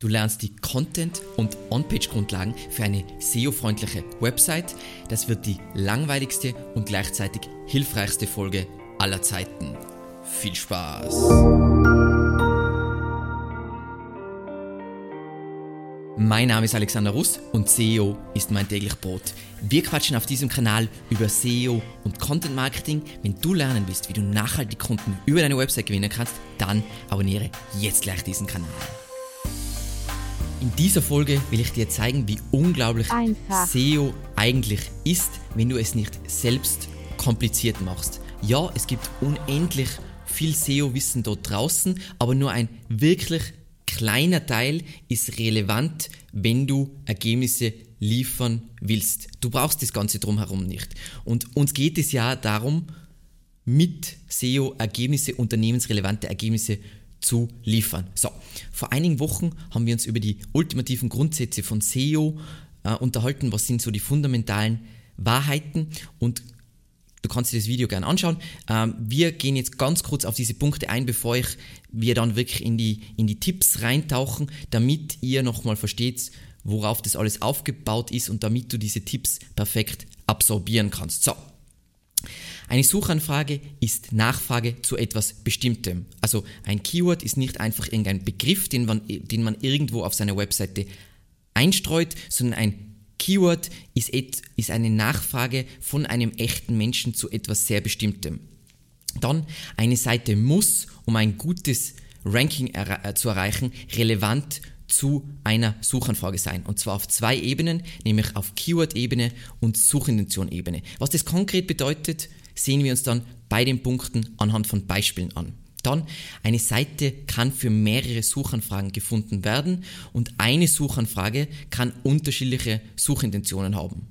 Du lernst die Content- und On-Page-Grundlagen für eine SEO-freundliche Website. Das wird die langweiligste und gleichzeitig hilfreichste Folge aller Zeiten. Viel Spaß! Mein Name ist Alexander Russ und SEO ist mein täglich Brot. Wir quatschen auf diesem Kanal über SEO und Content Marketing. Wenn du lernen willst, wie du nachhaltig Kunden über deine Website gewinnen kannst, dann abonniere jetzt gleich diesen Kanal. In dieser Folge will ich dir zeigen, wie unglaublich Einfach. SEO eigentlich ist, wenn du es nicht selbst kompliziert machst. Ja, es gibt unendlich viel SEO-Wissen dort draußen, aber nur ein wirklich kleiner Teil ist relevant, wenn du Ergebnisse liefern willst. Du brauchst das Ganze drumherum nicht. Und uns geht es ja darum, mit SEO Ergebnisse, unternehmensrelevante Ergebnisse zu liefern. So, vor einigen Wochen haben wir uns über die ultimativen Grundsätze von SEO äh, unterhalten. Was sind so die fundamentalen Wahrheiten? Und du kannst dir das Video gerne anschauen. Ähm, wir gehen jetzt ganz kurz auf diese Punkte ein, bevor ich, wir dann wirklich in die, in die Tipps reintauchen, damit ihr nochmal versteht, worauf das alles aufgebaut ist und damit du diese Tipps perfekt absorbieren kannst. So, eine Suchanfrage ist Nachfrage zu etwas Bestimmtem. Also ein Keyword ist nicht einfach irgendein Begriff, den man, den man irgendwo auf seiner Webseite einstreut, sondern ein Keyword ist, et, ist eine Nachfrage von einem echten Menschen zu etwas sehr Bestimmtem. Dann, eine Seite muss, um ein gutes Ranking er äh, zu erreichen, relevant zu einer Suchanfrage sein. Und zwar auf zwei Ebenen, nämlich auf Keyword-Ebene und Suchintention-Ebene. Was das konkret bedeutet, sehen wir uns dann bei den Punkten anhand von Beispielen an. Dann, eine Seite kann für mehrere Suchanfragen gefunden werden und eine Suchanfrage kann unterschiedliche Suchintentionen haben.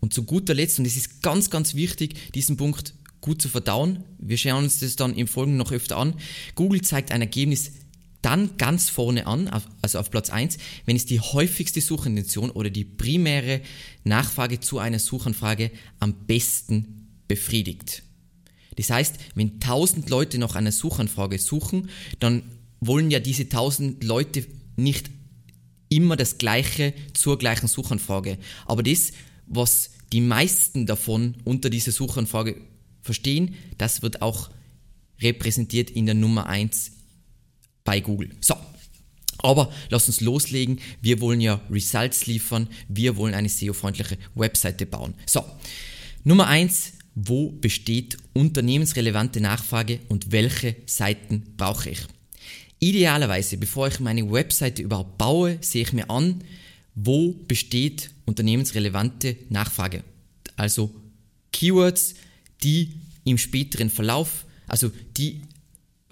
Und zu guter Letzt, und es ist ganz, ganz wichtig, diesen Punkt gut zu verdauen, wir schauen uns das dann im Folgenden noch öfter an, Google zeigt ein Ergebnis dann ganz vorne an, also auf Platz 1, wenn es die häufigste Suchintention oder die primäre Nachfrage zu einer Suchanfrage am besten befriedigt. Das heißt, wenn 1000 Leute nach einer Suchanfrage suchen, dann wollen ja diese 1000 Leute nicht immer das Gleiche zur gleichen Suchanfrage. Aber das, was die meisten davon unter dieser Suchanfrage verstehen, das wird auch repräsentiert in der Nummer 1 bei Google. So. Aber lass uns loslegen. Wir wollen ja Results liefern. Wir wollen eine SEO-freundliche Webseite bauen. So. Nummer 1, wo besteht unternehmensrelevante Nachfrage und welche Seiten brauche ich. Idealerweise, bevor ich meine Webseite überhaupt baue, sehe ich mir an, wo besteht unternehmensrelevante Nachfrage. Also Keywords, die im späteren Verlauf, also die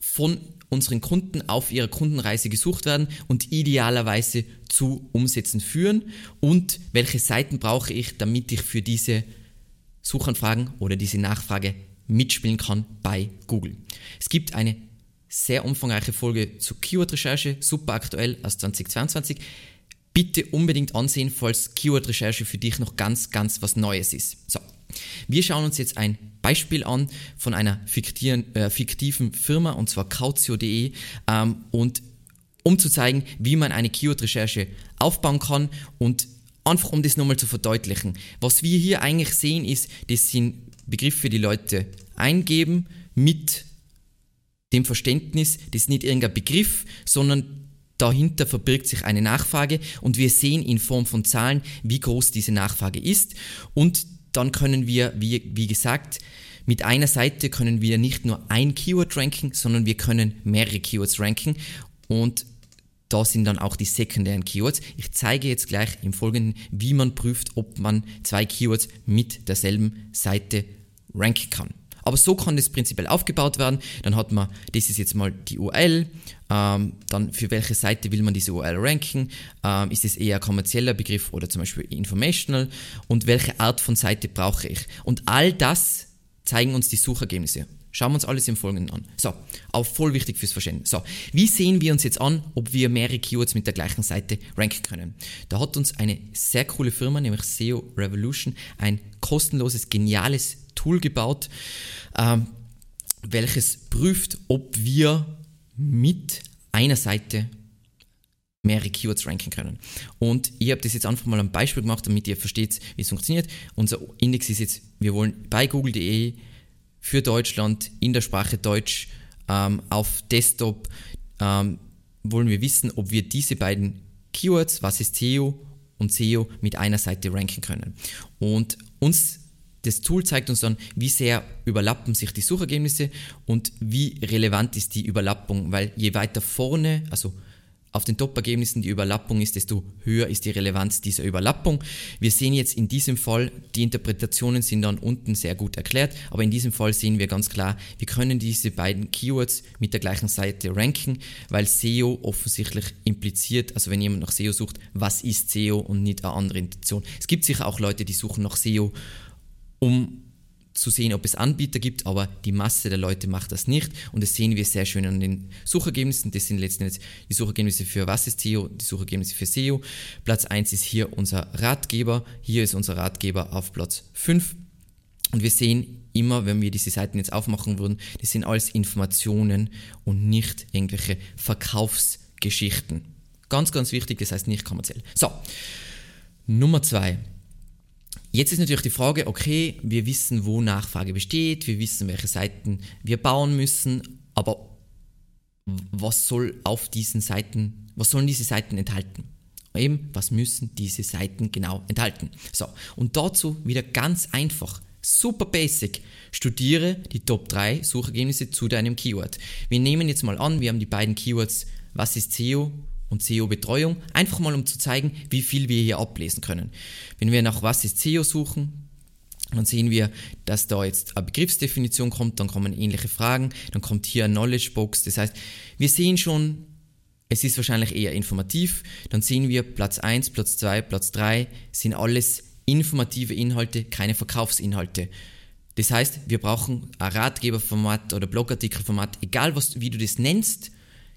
von unseren Kunden auf ihrer Kundenreise gesucht werden und idealerweise zu Umsätzen führen und welche Seiten brauche ich, damit ich für diese Suchanfragen oder diese Nachfrage mitspielen kann bei Google. Es gibt eine sehr umfangreiche Folge zur Keyword-Recherche, super aktuell aus 2022. Bitte unbedingt ansehen, falls Keyword-Recherche für dich noch ganz, ganz was Neues ist. So, wir schauen uns jetzt ein Beispiel an von einer fiktiven, äh, fiktiven Firma und zwar Cautio.de ähm, und um zu zeigen, wie man eine Keyword-Recherche aufbauen kann und Einfach um das nochmal zu verdeutlichen. Was wir hier eigentlich sehen, ist, das sind Begriffe, die Leute eingeben mit dem Verständnis, das ist nicht irgendein Begriff, sondern dahinter verbirgt sich eine Nachfrage und wir sehen in Form von Zahlen, wie groß diese Nachfrage ist und dann können wir, wie, wie gesagt, mit einer Seite können wir nicht nur ein Keyword ranken, sondern wir können mehrere Keywords ranken und da sind dann auch die sekundären Keywords. Ich zeige jetzt gleich im Folgenden, wie man prüft, ob man zwei Keywords mit derselben Seite ranken kann. Aber so kann das prinzipiell aufgebaut werden. Dann hat man, das ist jetzt mal die URL, ähm, dann für welche Seite will man diese URL ranken, ähm, ist es eher kommerzieller Begriff oder zum Beispiel informational und welche Art von Seite brauche ich. Und all das zeigen uns die Suchergebnisse. Schauen wir uns alles im Folgenden an. So, auch voll wichtig fürs Verständnis. So, wie sehen wir uns jetzt an, ob wir mehrere Keywords mit der gleichen Seite ranken können? Da hat uns eine sehr coole Firma, nämlich SEO Revolution, ein kostenloses, geniales Tool gebaut, ähm, welches prüft, ob wir mit einer Seite mehrere Keywords ranken können. Und ich habe das jetzt einfach mal ein Beispiel gemacht, damit ihr versteht, wie es funktioniert. Unser Index ist jetzt, wir wollen bei google.de für Deutschland in der Sprache Deutsch ähm, auf Desktop ähm, wollen wir wissen, ob wir diese beiden Keywords, was ist SEO und SEO, mit einer Seite ranken können. Und uns das Tool zeigt uns dann, wie sehr überlappen sich die Suchergebnisse und wie relevant ist die Überlappung, weil je weiter vorne, also auf den Top-Ergebnissen die Überlappung ist, desto höher ist die Relevanz dieser Überlappung. Wir sehen jetzt in diesem Fall, die Interpretationen sind dann unten sehr gut erklärt, aber in diesem Fall sehen wir ganz klar, wir können diese beiden Keywords mit der gleichen Seite ranken, weil SEO offensichtlich impliziert, also wenn jemand nach SEO sucht, was ist SEO und nicht eine andere Intention. Es gibt sicher auch Leute, die suchen nach SEO, um zu sehen, ob es Anbieter gibt, aber die Masse der Leute macht das nicht und das sehen wir sehr schön an den Suchergebnissen. Das sind letztendlich die Suchergebnisse für was ist SEO, die Suchergebnisse für SEO. Platz 1 ist hier unser Ratgeber, hier ist unser Ratgeber auf Platz 5 und wir sehen immer, wenn wir diese Seiten jetzt aufmachen würden, das sind alles Informationen und nicht irgendwelche Verkaufsgeschichten. Ganz, ganz wichtig, das heißt nicht kommerziell. So, Nummer 2 Jetzt ist natürlich die Frage, okay, wir wissen, wo Nachfrage besteht, wir wissen, welche Seiten wir bauen müssen, aber was soll auf diesen Seiten, was sollen diese Seiten enthalten? Eben, was müssen diese Seiten genau enthalten? So, und dazu wieder ganz einfach, super basic, studiere die Top 3 Suchergebnisse zu deinem Keyword. Wir nehmen jetzt mal an, wir haben die beiden Keywords, was ist SEO und SEO-Betreuung, einfach mal um zu zeigen, wie viel wir hier ablesen können. Wenn wir nach was ist SEO suchen, dann sehen wir, dass da jetzt eine Begriffsdefinition kommt, dann kommen ähnliche Fragen, dann kommt hier eine Knowledge Box. Das heißt, wir sehen schon, es ist wahrscheinlich eher informativ. Dann sehen wir Platz 1, Platz 2, Platz 3 sind alles informative Inhalte, keine Verkaufsinhalte. Das heißt, wir brauchen ein Ratgeberformat oder Blogartikelformat, egal was, wie du das nennst,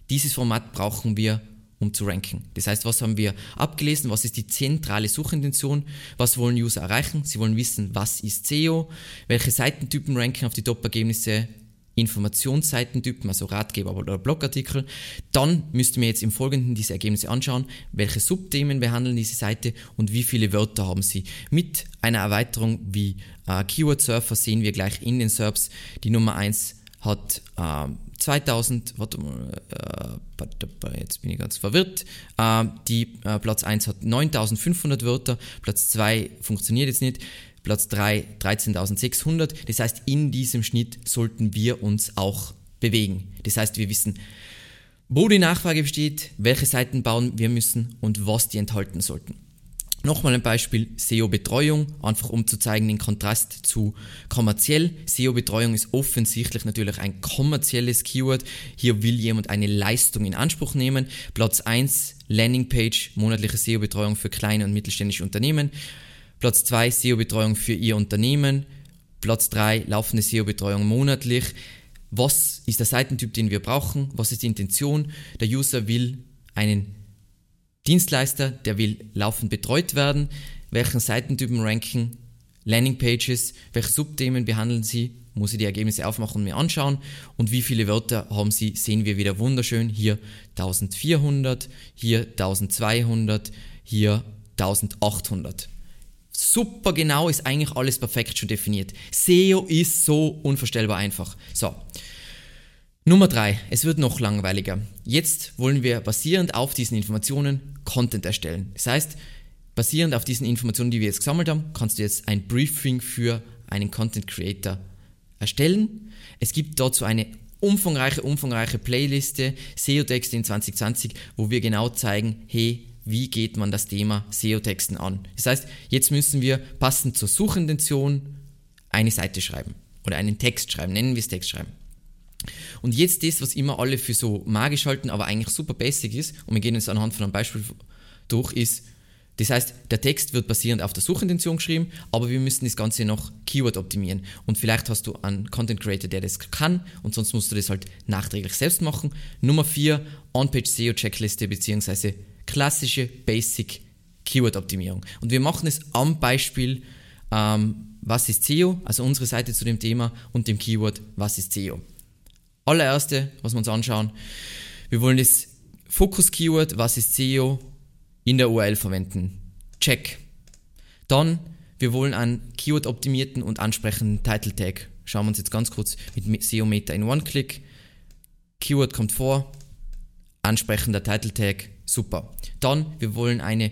dieses Format brauchen wir um zu ranken. Das heißt, was haben wir abgelesen? Was ist die zentrale Suchintention? Was wollen User erreichen? Sie wollen wissen, was ist SEO? Welche Seitentypen ranken auf die Top-Ergebnisse? Informationsseitentypen, also Ratgeber oder Blogartikel. Dann müsst ihr mir jetzt im Folgenden diese Ergebnisse anschauen. Welche Subthemen behandeln diese Seite und wie viele Wörter haben sie? Mit einer Erweiterung wie äh, Keyword Surfer sehen wir gleich in den SERPs. Die Nummer 1 hat äh, 2000, warte mal, äh, jetzt bin ich ganz verwirrt. Äh, die äh, Platz 1 hat 9500 Wörter, Platz 2 funktioniert jetzt nicht, Platz 3 13.600. Das heißt, in diesem Schnitt sollten wir uns auch bewegen. Das heißt, wir wissen, wo die Nachfrage besteht, welche Seiten bauen wir müssen und was die enthalten sollten. Nochmal ein Beispiel SEO-Betreuung, einfach um zu zeigen den Kontrast zu kommerziell. SEO-Betreuung ist offensichtlich natürlich ein kommerzielles Keyword. Hier will jemand eine Leistung in Anspruch nehmen. Platz 1, Landingpage, monatliche SEO-Betreuung für kleine und mittelständische Unternehmen. Platz 2, SEO-Betreuung für Ihr Unternehmen. Platz 3, laufende SEO-Betreuung monatlich. Was ist der Seitentyp, den wir brauchen? Was ist die Intention? Der User will einen Dienstleister, der will laufend betreut werden, welchen Seitentypen ranken, Landingpages, welche Subthemen behandeln sie, muss ich die Ergebnisse aufmachen und mir anschauen? Und wie viele Wörter haben sie, sehen wir wieder wunderschön, hier 1400, hier 1200, hier 1800. Super genau ist eigentlich alles perfekt schon definiert. SEO ist so unvorstellbar einfach. So, Nummer drei, es wird noch langweiliger. Jetzt wollen wir basierend auf diesen Informationen Content erstellen. Das heißt, basierend auf diesen Informationen, die wir jetzt gesammelt haben, kannst du jetzt ein Briefing für einen Content Creator erstellen. Es gibt dazu eine umfangreiche, umfangreiche Playliste SEO-Texte in 2020, wo wir genau zeigen, hey, wie geht man das Thema SEO-Texten an? Das heißt, jetzt müssen wir passend zur Suchintention eine Seite schreiben oder einen Text schreiben, nennen wir es Text schreiben. Und jetzt das, was immer alle für so magisch halten, aber eigentlich super basic ist, und wir gehen jetzt anhand von einem Beispiel durch, ist, das heißt, der Text wird basierend auf der Suchintention geschrieben, aber wir müssen das Ganze noch Keyword optimieren. Und vielleicht hast du einen Content Creator, der das kann, und sonst musst du das halt nachträglich selbst machen. Nummer 4, On-Page SEO Checkliste bzw. klassische Basic Keyword Optimierung. Und wir machen es am Beispiel, ähm, was ist SEO, also unsere Seite zu dem Thema und dem Keyword, was ist SEO allererste, was wir uns anschauen, wir wollen das Fokus Keyword, was ist SEO? In der URL verwenden. Check. Dann, wir wollen einen Keyword-optimierten und ansprechenden Title Tag. Schauen wir uns jetzt ganz kurz mit SEO Meta in One-Click. Keyword kommt vor, ansprechender Title Tag, super. Dann, wir wollen eine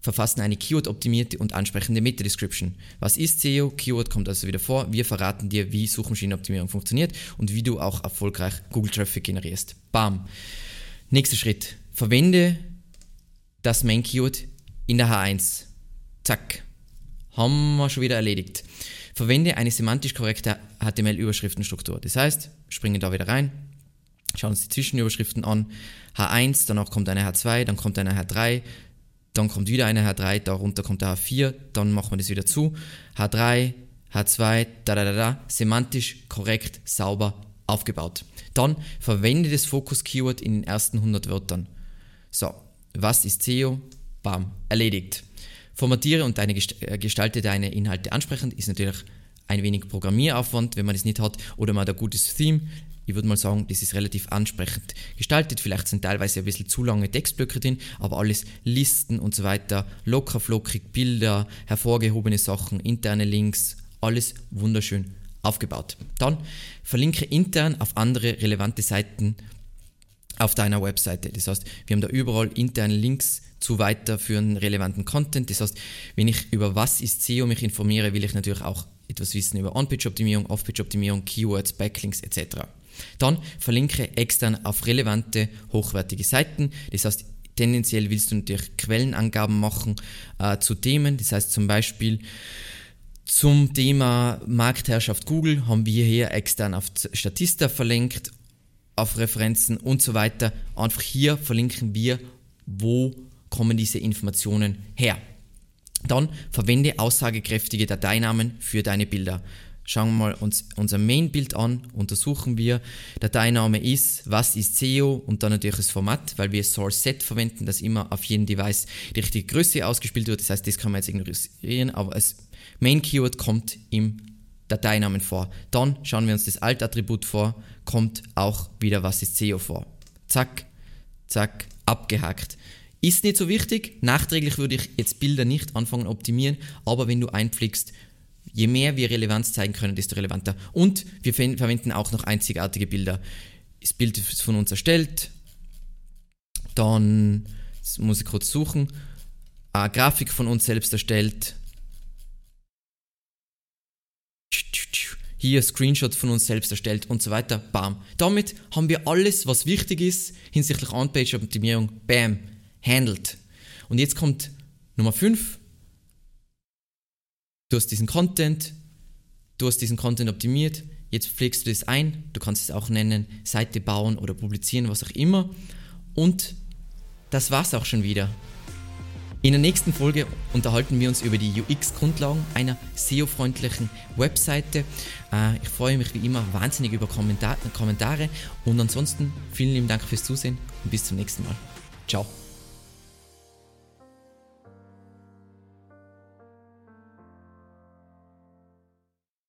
verfassen eine Keyword-optimierte und ansprechende Meta-Description. Was ist SEO? Keyword kommt also wieder vor. Wir verraten dir, wie Suchmaschinenoptimierung funktioniert und wie du auch erfolgreich Google-Traffic generierst. Bam. Nächster Schritt. Verwende das Main-Keyword in der H1. Zack. Haben wir schon wieder erledigt. Verwende eine semantisch korrekte HTML-Überschriftenstruktur. Das heißt, springen da wieder rein, schauen uns die Zwischenüberschriften an. H1, danach kommt eine H2, dann kommt eine H3, dann kommt wieder eine H3, darunter kommt der H4, dann machen wir das wieder zu. H3, H2, da da da da, semantisch korrekt, sauber aufgebaut. Dann verwende das Fokus-Keyword in den ersten 100 Wörtern. So, was ist SEO? Bam, erledigt. Formatiere und deine, äh, gestalte deine Inhalte ansprechend, ist natürlich ein wenig Programmieraufwand, wenn man das nicht hat, oder man hat ein gutes Theme, ich würde mal sagen, das ist relativ ansprechend gestaltet. Vielleicht sind teilweise ein bisschen zu lange Textblöcke drin, aber alles Listen und so weiter, locker flockig, Bilder, hervorgehobene Sachen, interne Links, alles wunderschön aufgebaut. Dann verlinke intern auf andere relevante Seiten auf deiner Webseite. Das heißt, wir haben da überall interne Links zu weiterführenden relevanten Content. Das heißt, wenn ich über was ist SEO mich informiere, will ich natürlich auch etwas wissen über On-Page-Optimierung, Off-Page-Optimierung, Keywords, Backlinks etc. Dann verlinke extern auf relevante, hochwertige Seiten. Das heißt, tendenziell willst du natürlich Quellenangaben machen äh, zu Themen. Das heißt zum Beispiel zum Thema Marktherrschaft Google haben wir hier extern auf Statista verlinkt, auf Referenzen und so weiter. Einfach hier verlinken wir, wo kommen diese Informationen her. Dann verwende aussagekräftige Dateinamen für deine Bilder. Schauen wir mal uns unser Main-Bild an, untersuchen wir. Dateiname ist, was ist SEO und dann natürlich das Format, weil wir Source Set verwenden, dass immer auf jedem Device die richtige Größe ausgespielt wird. Das heißt, das kann man jetzt ignorieren, aber das Main-Keyword kommt im Dateinamen vor. Dann schauen wir uns das Alt-Attribut vor, kommt auch wieder was ist SEO vor. Zack, zack, abgehakt. Ist nicht so wichtig. Nachträglich würde ich jetzt Bilder nicht anfangen optimieren, aber wenn du einpflegst, Je mehr wir Relevanz zeigen können, desto relevanter. Und wir verwenden auch noch einzigartige Bilder. Das Bild ist von uns erstellt. Dann muss ich kurz suchen. Eine Grafik von uns selbst erstellt. Hier Screenshot von uns selbst erstellt und so weiter. Bam. Damit haben wir alles, was wichtig ist hinsichtlich On-Page-Optimierung. Bam. Handled. Und jetzt kommt Nummer 5. Du hast diesen Content, du hast diesen Content optimiert, jetzt pflegst du das ein, du kannst es auch nennen, Seite bauen oder publizieren, was auch immer. Und das war's auch schon wieder. In der nächsten Folge unterhalten wir uns über die UX-Grundlagen einer SEO-freundlichen Webseite. Äh, ich freue mich wie immer wahnsinnig über Kommentare und ansonsten vielen lieben Dank fürs Zusehen und bis zum nächsten Mal. Ciao.